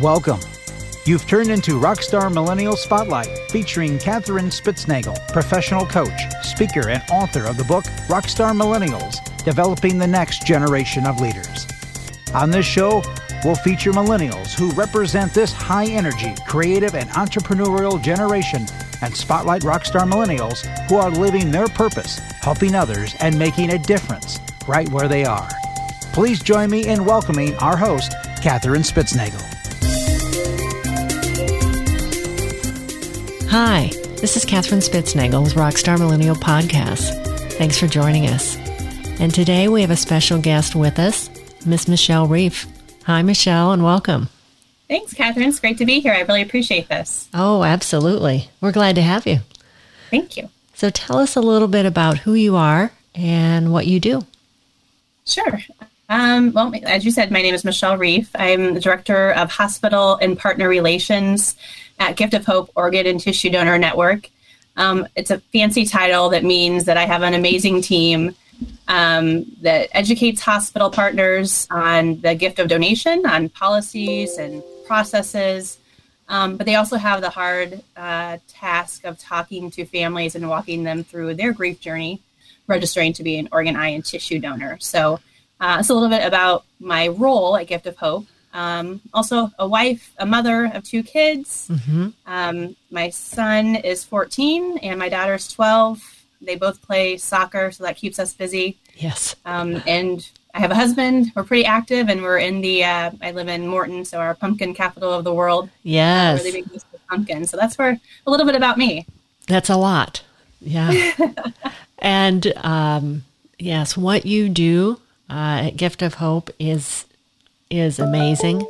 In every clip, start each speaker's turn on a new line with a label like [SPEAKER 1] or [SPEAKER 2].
[SPEAKER 1] Welcome. You've turned into Rockstar Millennial Spotlight, featuring Katherine Spitznagel, professional coach, speaker, and author of the book Rockstar Millennials Developing the Next Generation of Leaders. On this show, we'll feature millennials who represent this high energy, creative, and entrepreneurial generation and spotlight rockstar millennials who are living their purpose, helping others, and making a difference right where they are. Please join me in welcoming our host, Katherine Spitznagel.
[SPEAKER 2] Hi, this is Katherine Spitznagel with Rockstar Millennial Podcast. Thanks for joining us. And today we have a special guest with us, Miss Michelle Reef. Hi, Michelle, and welcome.
[SPEAKER 3] Thanks, Katherine. It's great to be here. I really appreciate this.
[SPEAKER 2] Oh, absolutely. We're glad to have you.
[SPEAKER 3] Thank you.
[SPEAKER 2] So tell us a little bit about who you are and what you do.
[SPEAKER 3] Sure. Um, well, as you said, my name is Michelle Reef. I'm the Director of Hospital and Partner Relations at Gift of Hope Organ and Tissue Donor Network. Um, it's a fancy title that means that I have an amazing team um, that educates hospital partners on the gift of donation, on policies and processes. Um, but they also have the hard uh, task of talking to families and walking them through their grief journey, registering to be an organ, eye, and tissue donor. So uh, it's a little bit about my role at Gift of Hope. Um, also, a wife, a mother of two kids. Mm-hmm. Um, my son is 14 and my daughter's 12 they both play soccer, so that keeps us busy.
[SPEAKER 2] Yes.
[SPEAKER 3] Um, and I have a husband. We're pretty active, and we're in the. Uh, I live in Morton, so our pumpkin capital of the world.
[SPEAKER 2] Yes.
[SPEAKER 3] Uh, really big pumpkin. So that's for a little bit about me.
[SPEAKER 2] That's a lot. Yeah. and um, yes, what you do uh, Gift of Hope is is amazing.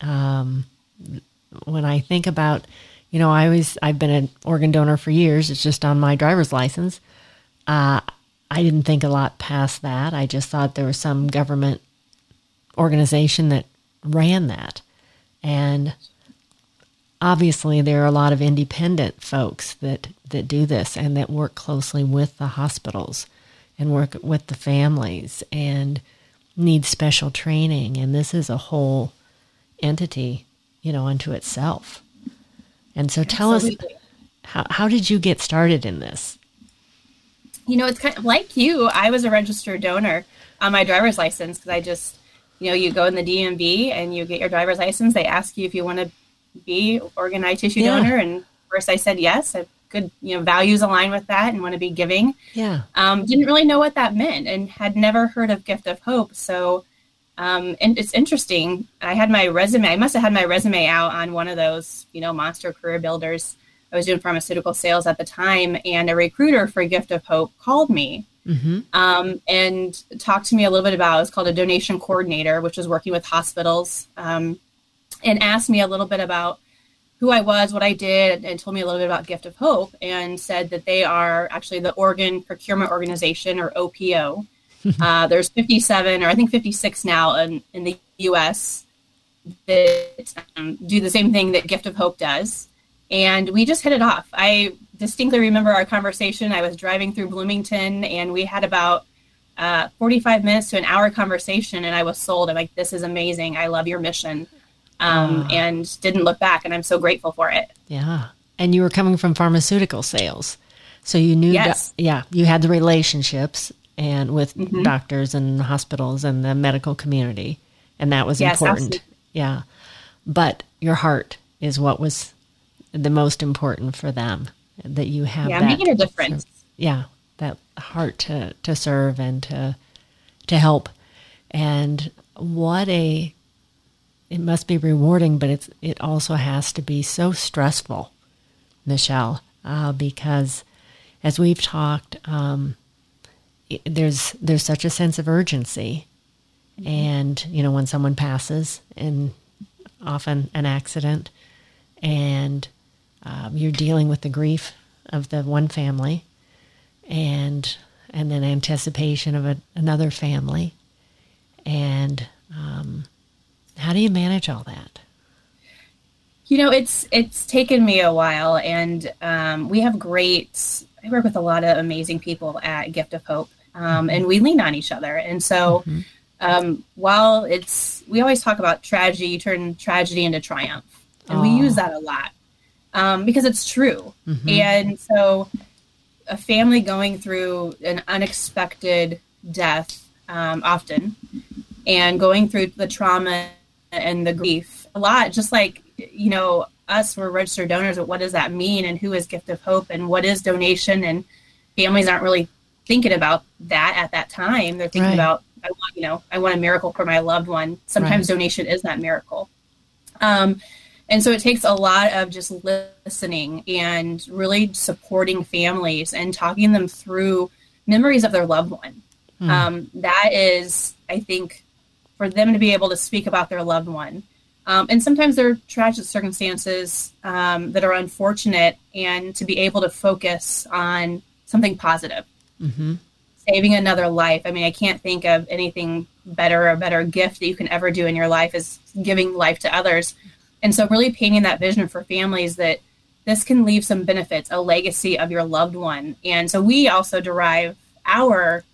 [SPEAKER 2] Um, when I think about you know, I always I've been an organ donor for years. It's just on my driver's license. Uh, I didn't think a lot past that. I just thought there was some government organization that ran that, and obviously there are a lot of independent folks that that do this and that work closely with the hospitals and work with the families and need special training. And this is a whole entity, you know, unto itself. And so tell Absolutely. us how, how did you get started in this?
[SPEAKER 3] You know, it's kind of like you. I was a registered donor on my driver's license because I just, you know, you go in the DMV and you get your driver's license. They ask you if you want to be organized tissue yeah. donor, and first I said yes. I good, you know, values align with that and want to be giving.
[SPEAKER 2] Yeah.
[SPEAKER 3] Um, didn't really know what that meant and had never heard of Gift of Hope. So um, and it's interesting. I had my resume. I must have had my resume out on one of those, you know, monster career builders. I was doing pharmaceutical sales at the time, and a recruiter for Gift of Hope called me mm-hmm. um, and talked to me a little bit about. It's called a donation coordinator, which is working with hospitals, um, and asked me a little bit about who I was, what I did, and told me a little bit about Gift of Hope, and said that they are actually the Organ Procurement Organization, or OPO. uh, there's 57 or I think 56 now in, in the U.S. that um, do the same thing that Gift of Hope does, and we just hit it off. I distinctly remember our conversation. I was driving through Bloomington, and we had about uh, 45 minutes to an hour conversation, and I was sold. I'm like, this is amazing. I love your mission, um, and didn't look back, and I'm so grateful for it.
[SPEAKER 2] Yeah, and you were coming from pharmaceutical sales. So you knew
[SPEAKER 3] yes.
[SPEAKER 2] that, yeah, you had the relationships and with mm-hmm. doctors and hospitals and the medical community. And that was yes, important. Absolutely. Yeah. But your heart is what was the most important for them that you have
[SPEAKER 3] yeah,
[SPEAKER 2] that
[SPEAKER 3] making a difference.
[SPEAKER 2] Yeah, that heart to to serve and to to help. And what a it must be rewarding, but it's it also has to be so stressful, Michelle, uh, because as we've talked, um, there's there's such a sense of urgency, mm-hmm. and you know when someone passes, and often an accident, and um, you're dealing with the grief of the one family, and and then anticipation of a, another family, and um, how do you manage all that?
[SPEAKER 3] You know, it's it's taken me a while, and um, we have great. I work with a lot of amazing people at Gift of Hope, um, and we lean on each other. And so, mm-hmm. um, while it's we always talk about tragedy, you turn tragedy into triumph, and we use that a lot um, because it's true. Mm-hmm. And so, a family going through an unexpected death um, often, and going through the trauma and the grief a lot, just like you know us, we're registered donors, but what does that mean, and who is Gift of Hope, and what is donation, and families aren't really thinking about that at that time. They're thinking right. about I want, you know, I want a miracle for my loved one. Sometimes right. donation is that miracle. Um, and so it takes a lot of just listening and really supporting families and talking them through memories of their loved one. Mm. Um, that is, I think, for them to be able to speak about their loved one. Um, and sometimes there are tragic circumstances um, that are unfortunate, and to be able to focus on something positive. Mm-hmm saving another life. I mean, I can't think of anything better, or better gift that you can ever do in your life is giving life to others. And so, really painting that vision for families that this can leave some benefits, a legacy of your loved one. And so, we also derive our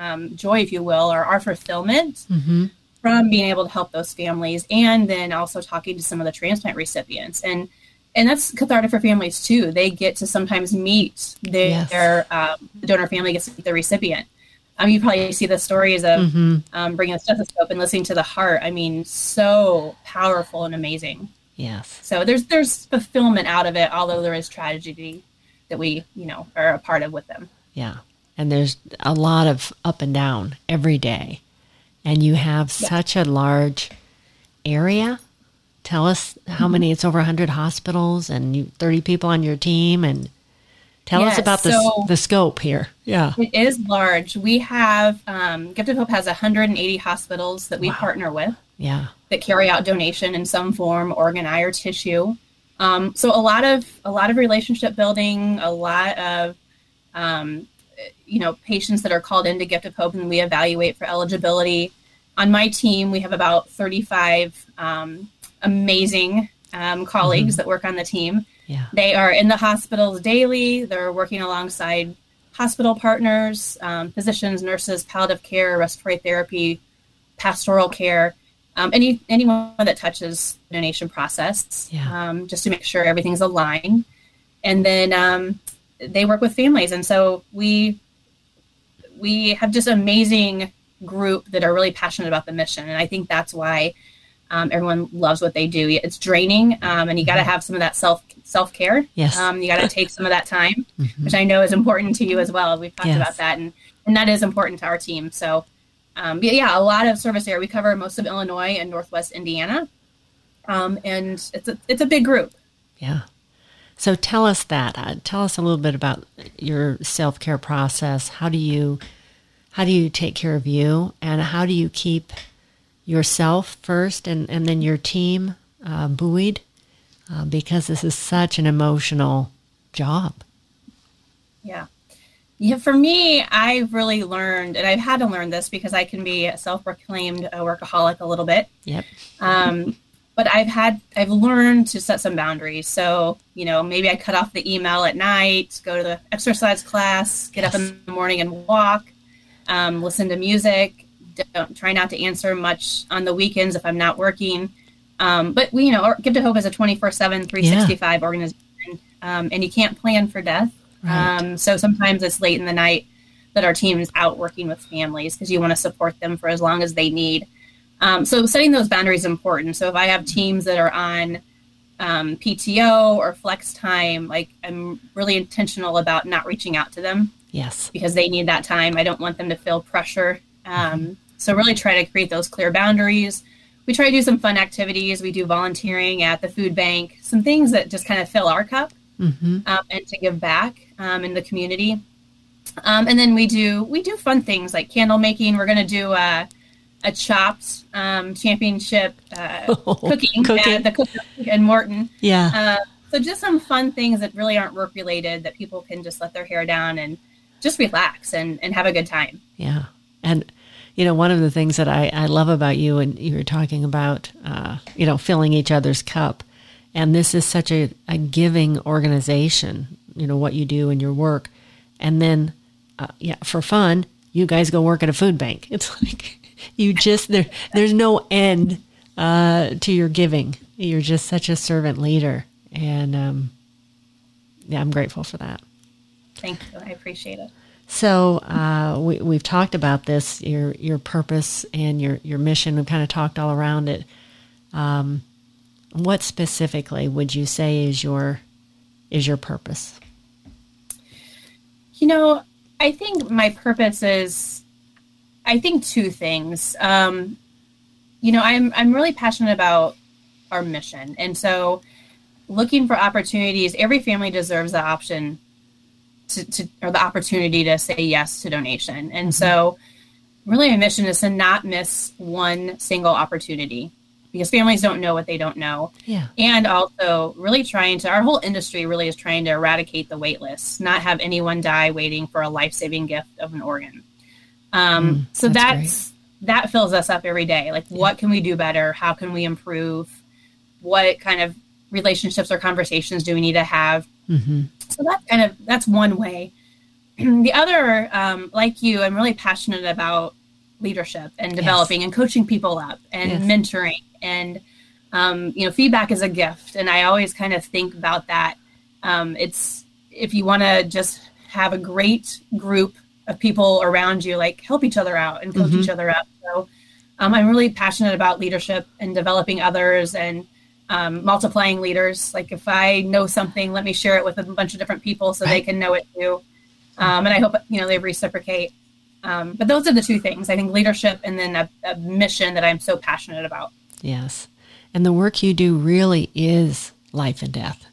[SPEAKER 3] um, joy, if you will, or our fulfillment mm-hmm. from being able to help those families and then also talking to some of the transplant recipients. And and that's cathartic for families too. They get to sometimes meet their, yes. their um, donor family gets to meet the recipient. Um, you probably see the stories of mm-hmm. um, bringing a stethoscope and listening to the heart. I mean, so powerful and amazing.
[SPEAKER 2] Yes.
[SPEAKER 3] So there's there's fulfillment out of it, although there is tragedy that we you know are a part of with them.
[SPEAKER 2] Yeah, and there's a lot of up and down every day, and you have yeah. such a large area Tell us how mm-hmm. many. It's over 100 hospitals and you, 30 people on your team, and tell yes, us about the so the scope here. Yeah,
[SPEAKER 3] it is large. We have um, Gift of Hope has 180 hospitals that we wow. partner with.
[SPEAKER 2] Yeah,
[SPEAKER 3] that carry out donation in some form, organ, eye, or tissue. Um, so a lot of a lot of relationship building, a lot of um, you know patients that are called into Gift of Hope, and we evaluate for eligibility. On my team, we have about 35 um, amazing um, colleagues mm-hmm. that work on the team.
[SPEAKER 2] Yeah.
[SPEAKER 3] They are in the hospitals daily. They're working alongside hospital partners, um, physicians, nurses, palliative care, respiratory therapy, pastoral care, um, any anyone that touches the donation process,
[SPEAKER 2] yeah.
[SPEAKER 3] um, just to make sure everything's aligned. And then um, they work with families, and so we we have just amazing group that are really passionate about the mission, and I think that's why um, everyone loves what they do. It's draining, um, and you got to have some of that self self care.
[SPEAKER 2] Yes,
[SPEAKER 3] um, you got to take some of that time, mm-hmm. which I know is important to you as well. We've talked yes. about that, and and that is important to our team. So, um, yeah, a lot of service area. We cover most of Illinois and Northwest Indiana, um, and it's a it's a big group.
[SPEAKER 2] Yeah. So tell us that. Uh, tell us a little bit about your self care process. How do you how do you take care of you, and how do you keep yourself first and, and then your team uh, buoyed uh, because this is such an emotional job.
[SPEAKER 3] Yeah. Yeah, for me, I've really learned, and I've had to learn this because I can be a self-proclaimed workaholic a little bit.
[SPEAKER 2] Yep.
[SPEAKER 3] Um, but I've had, I've learned to set some boundaries. So, you know, maybe I cut off the email at night, go to the exercise class, get yes. up in the morning and walk, um, listen to music, don't try not to answer much on the weekends if I'm not working. Um, but we, you know, Gift of Hope is a 24 7, 365 yeah. organization, um, and you can't plan for death. Right. Um, so sometimes it's late in the night that our team is out working with families because you want to support them for as long as they need. Um, so setting those boundaries is important. So if I have teams that are on um, PTO or flex time, like I'm really intentional about not reaching out to them.
[SPEAKER 2] Yes.
[SPEAKER 3] Because they need that time. I don't want them to feel pressure. Um, so really try to create those clear boundaries. We try to do some fun activities. We do volunteering at the food bank, some things that just kind of fill our cup mm-hmm. um, and to give back um, in the community. Um, and then we do we do fun things like candle making. We're going to do a, a chopped um, championship uh, oh, cooking, cooking, at the cook in Morton.
[SPEAKER 2] Yeah.
[SPEAKER 3] Uh, so just some fun things that really aren't work related that people can just let their hair down and just relax and, and have a good time.
[SPEAKER 2] Yeah. And you know, one of the things that I, I love about you, and you were talking about, uh, you know, filling each other's cup. And this is such a, a giving organization, you know, what you do in your work. And then, uh, yeah, for fun, you guys go work at a food bank. It's like, you just there. There's no end uh, to your giving. You're just such a servant leader, and um, yeah, I'm grateful for that.
[SPEAKER 3] Thank you. I appreciate it.
[SPEAKER 2] So uh, we, we've talked about this, your your purpose and your your mission. We've kind of talked all around it. Um, what specifically would you say is your is your purpose?
[SPEAKER 3] You know, I think my purpose is, I think two things. Um, you know, I'm I'm really passionate about our mission, and so looking for opportunities. Every family deserves the option to, to or the opportunity to say yes to donation. And so really my mission is to not miss one single opportunity because families don't know what they don't know.
[SPEAKER 2] Yeah.
[SPEAKER 3] And also really trying to our whole industry really is trying to eradicate the wait list, not have anyone die waiting for a life-saving gift of an organ. Um, mm, so that's, that's that fills us up every day. Like yeah. what can we do better? How can we improve? What kind of relationships or conversations do we need to have? Mm-hmm. So that's kind of that's one way. the other, um, like you, I'm really passionate about leadership and developing yes. and coaching people up and yes. mentoring and um, you know feedback is a gift and i always kind of think about that um, it's if you want to just have a great group of people around you like help each other out and coach mm-hmm. each other up so um, i'm really passionate about leadership and developing others and um, multiplying leaders. Like if I know something, let me share it with a bunch of different people so right. they can know it too. Um, and I hope you know they reciprocate. Um, but those are the two things I think: leadership and then a, a mission that I'm so passionate about.
[SPEAKER 2] Yes, and the work you do really is life and death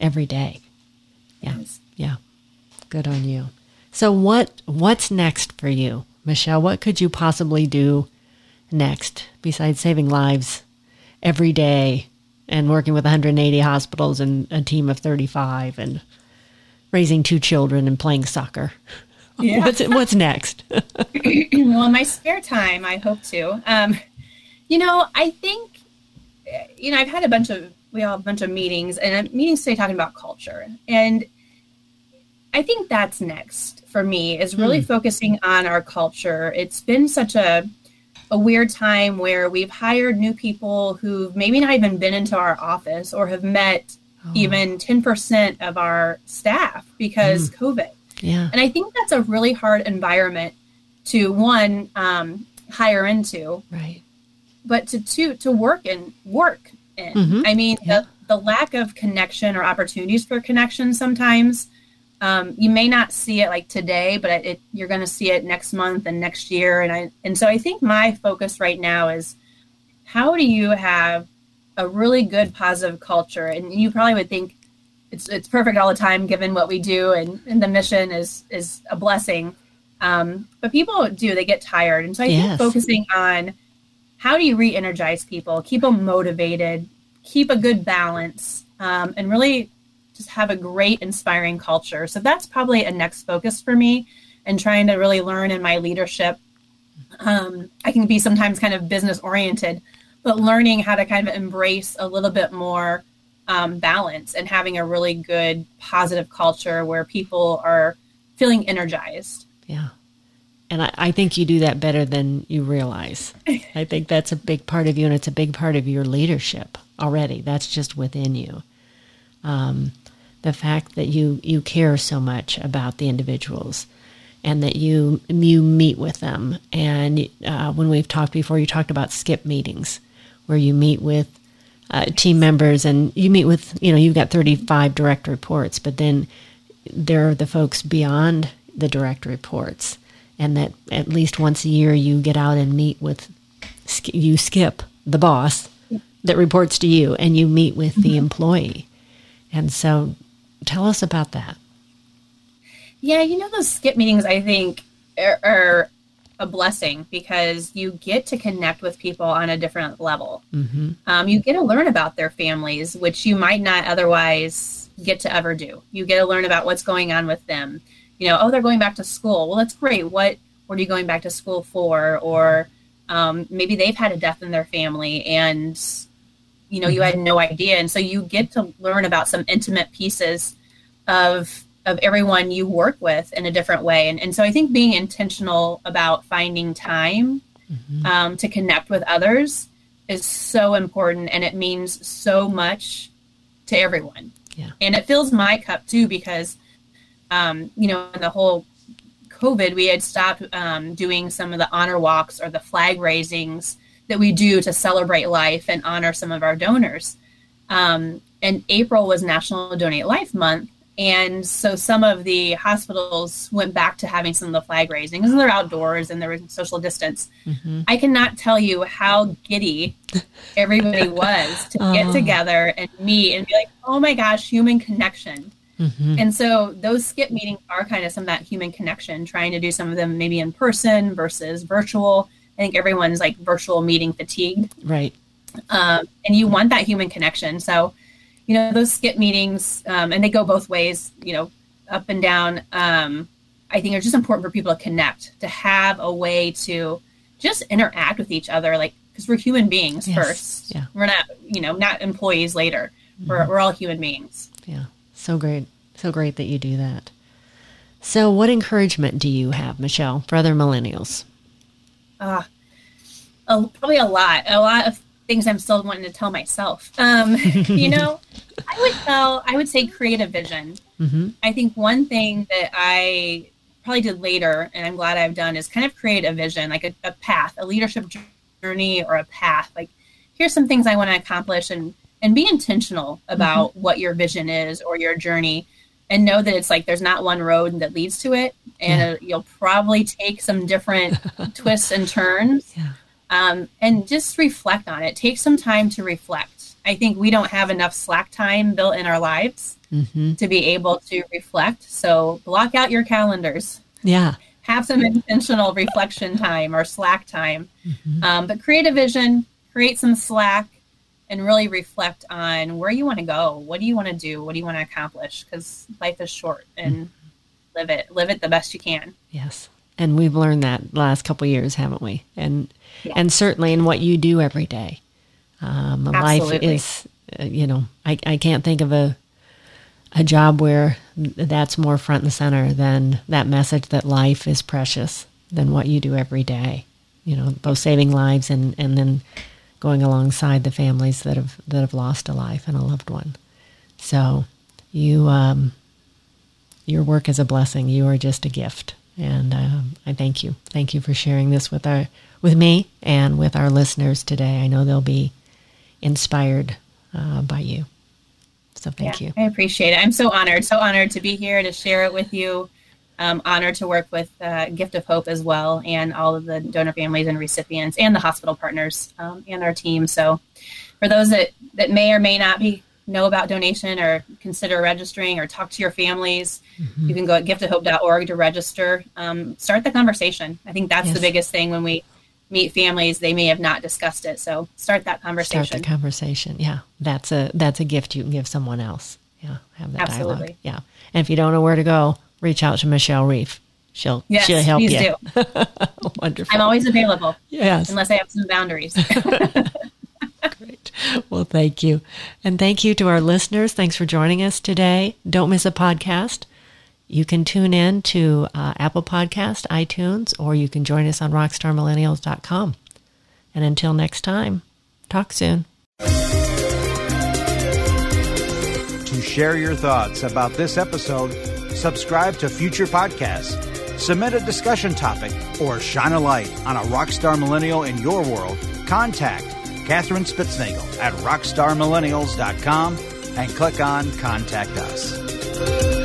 [SPEAKER 2] every day. Yeah, yeah. Good on you. So what what's next for you, Michelle? What could you possibly do next besides saving lives every day and working with 180 hospitals and a team of 35 and raising two children and playing soccer. Yeah. What's what's next?
[SPEAKER 3] well, in my spare time, I hope to. Um, you know, I think you know I've had a bunch of we all have a bunch of meetings and meetings today talking about culture, and I think that's next for me is really mm. focusing on our culture. It's been such a a weird time where we've hired new people who've maybe not even been into our office or have met oh. even 10% of our staff because mm. COVID.
[SPEAKER 2] Yeah.
[SPEAKER 3] And I think that's a really hard environment to one um, hire into.
[SPEAKER 2] Right.
[SPEAKER 3] But to two to work and work in. Mm-hmm. I mean, yeah. the, the lack of connection or opportunities for connection sometimes um, you may not see it like today, but it, you're going to see it next month and next year. And I and so I think my focus right now is how do you have a really good positive culture? And you probably would think it's it's perfect all the time, given what we do, and, and the mission is is a blessing. Um, but people do they get tired, and so I yes. think focusing on how do you re-energize people, keep them motivated, keep a good balance, um, and really just have a great, inspiring culture. So that's probably a next focus for me and trying to really learn in my leadership. Um, I can be sometimes kind of business oriented, but learning how to kind of embrace a little bit more um, balance and having a really good, positive culture where people are feeling energized.
[SPEAKER 2] Yeah. And I, I, think you do that better than you realize. I think that's a big part of you, and it's a big part of your leadership already. That's just within you. Um, the fact that you you care so much about the individuals and that you you meet with them. And uh, when we've talked before you talked about skip meetings where you meet with uh, team members and you meet with you know you've got 35 direct reports but then there are the folks beyond the direct reports and that at least once a year you get out and meet with you skip the boss that reports to you and you meet with the mm-hmm. employee. And so Tell us about that.
[SPEAKER 3] Yeah, you know, those skip meetings, I think, are, are a blessing because you get to connect with people on a different level. Mm-hmm. Um, you get to learn about their families, which you might not otherwise get to ever do. You get to learn about what's going on with them. You know, oh, they're going back to school. Well, that's great. What what are you going back to school for? Or um, maybe they've had a death in their family and you know you had no idea and so you get to learn about some intimate pieces of of everyone you work with in a different way and, and so i think being intentional about finding time mm-hmm. um, to connect with others is so important and it means so much to everyone.
[SPEAKER 2] Yeah.
[SPEAKER 3] And it fills my cup too because, um, you know, in the whole COVID, we had stopped um, doing some of the honor walks or the flag raisings that we do to celebrate life and honor some of our donors. Um, and April was National Donate Life Month. And so some of the hospitals went back to having some of the flag raising because they're outdoors and there was social distance. Mm-hmm. I cannot tell you how giddy everybody was to get oh. together and meet and be like, oh my gosh, human connection. Mm-hmm. And so those skip meetings are kind of some of that human connection, trying to do some of them maybe in person versus virtual. I think everyone's like virtual meeting fatigued.
[SPEAKER 2] Right.
[SPEAKER 3] Um, and you want that human connection. So, you know, those skip meetings, um, and they go both ways, you know, up and down. Um, I think are just important for people to connect, to have a way to just interact with each other, like because we're human beings yes. first.
[SPEAKER 2] Yeah.
[SPEAKER 3] We're not, you know, not employees later. Mm-hmm. We're we're all human beings.
[SPEAKER 2] Yeah. So great. So great that you do that. So, what encouragement do you have, Michelle, for other millennials?
[SPEAKER 3] Uh, probably a lot. A lot of things I'm still wanting to tell myself. Um, you know, I would tell, I would say create a vision. Mm-hmm. I think one thing that I probably did later, and I'm glad I've done, is kind of create a vision, like a, a path, a leadership journey or a path. Like, here's some things I want to accomplish and and be intentional about mm-hmm. what your vision is or your journey and know that it's like there's not one road that leads to it and yeah. you'll probably take some different twists and turns
[SPEAKER 2] yeah.
[SPEAKER 3] um, and just reflect on it take some time to reflect i think we don't have enough slack time built in our lives mm-hmm. to be able to reflect so block out your calendars
[SPEAKER 2] yeah
[SPEAKER 3] have some intentional reflection time or slack time mm-hmm. um, but create a vision create some slack and really reflect on where you want to go. What do you want to do? What do you want to accomplish? Because life is short and mm-hmm. live it. Live it the best you can.
[SPEAKER 2] Yes. And we've learned that last couple years, haven't we? And yeah. and certainly in what you do every day. Um, life is, uh, you know, I, I can't think of a a job where that's more front and center than that message that life is precious than what you do every day. You know, both saving lives and and then going alongside the families that have that have lost a life and a loved one. So you um, your work is a blessing. You are just a gift, and um, I thank you. Thank you for sharing this with our with me and with our listeners today. I know they'll be inspired uh, by you. So thank yeah, you.
[SPEAKER 3] I appreciate it. I'm so honored, so honored to be here to share it with you um, honored to work with uh, Gift of Hope as well, and all of the donor families and recipients, and the hospital partners um, and our team. So, for those that that may or may not be know about donation or consider registering or talk to your families, mm-hmm. you can go at giftofhope.org to register. Um, start the conversation. I think that's yes. the biggest thing when we meet families they may have not discussed it so start that conversation
[SPEAKER 2] start the conversation yeah that's a that's a gift you can give someone else yeah have that Absolutely. dialogue yeah and if you don't know where to go reach out to Michelle Reef. She'll
[SPEAKER 3] yes,
[SPEAKER 2] she'll help
[SPEAKER 3] please
[SPEAKER 2] you.
[SPEAKER 3] Do.
[SPEAKER 2] Wonderful.
[SPEAKER 3] I'm always available.
[SPEAKER 2] Yes.
[SPEAKER 3] Unless I have some boundaries.
[SPEAKER 2] Great. Well, thank you. And thank you to our listeners. Thanks for joining us today. Don't miss a podcast. You can tune in to uh, Apple Podcast, iTunes, or you can join us on rockstarmillennials.com. And until next time, talk soon.
[SPEAKER 1] To share your thoughts about this episode, subscribe to future podcasts, submit a discussion topic, or shine a light on a rockstar millennial in your world, contact Catherine Spitznagel at rockstarmillennials.com and click on Contact Us.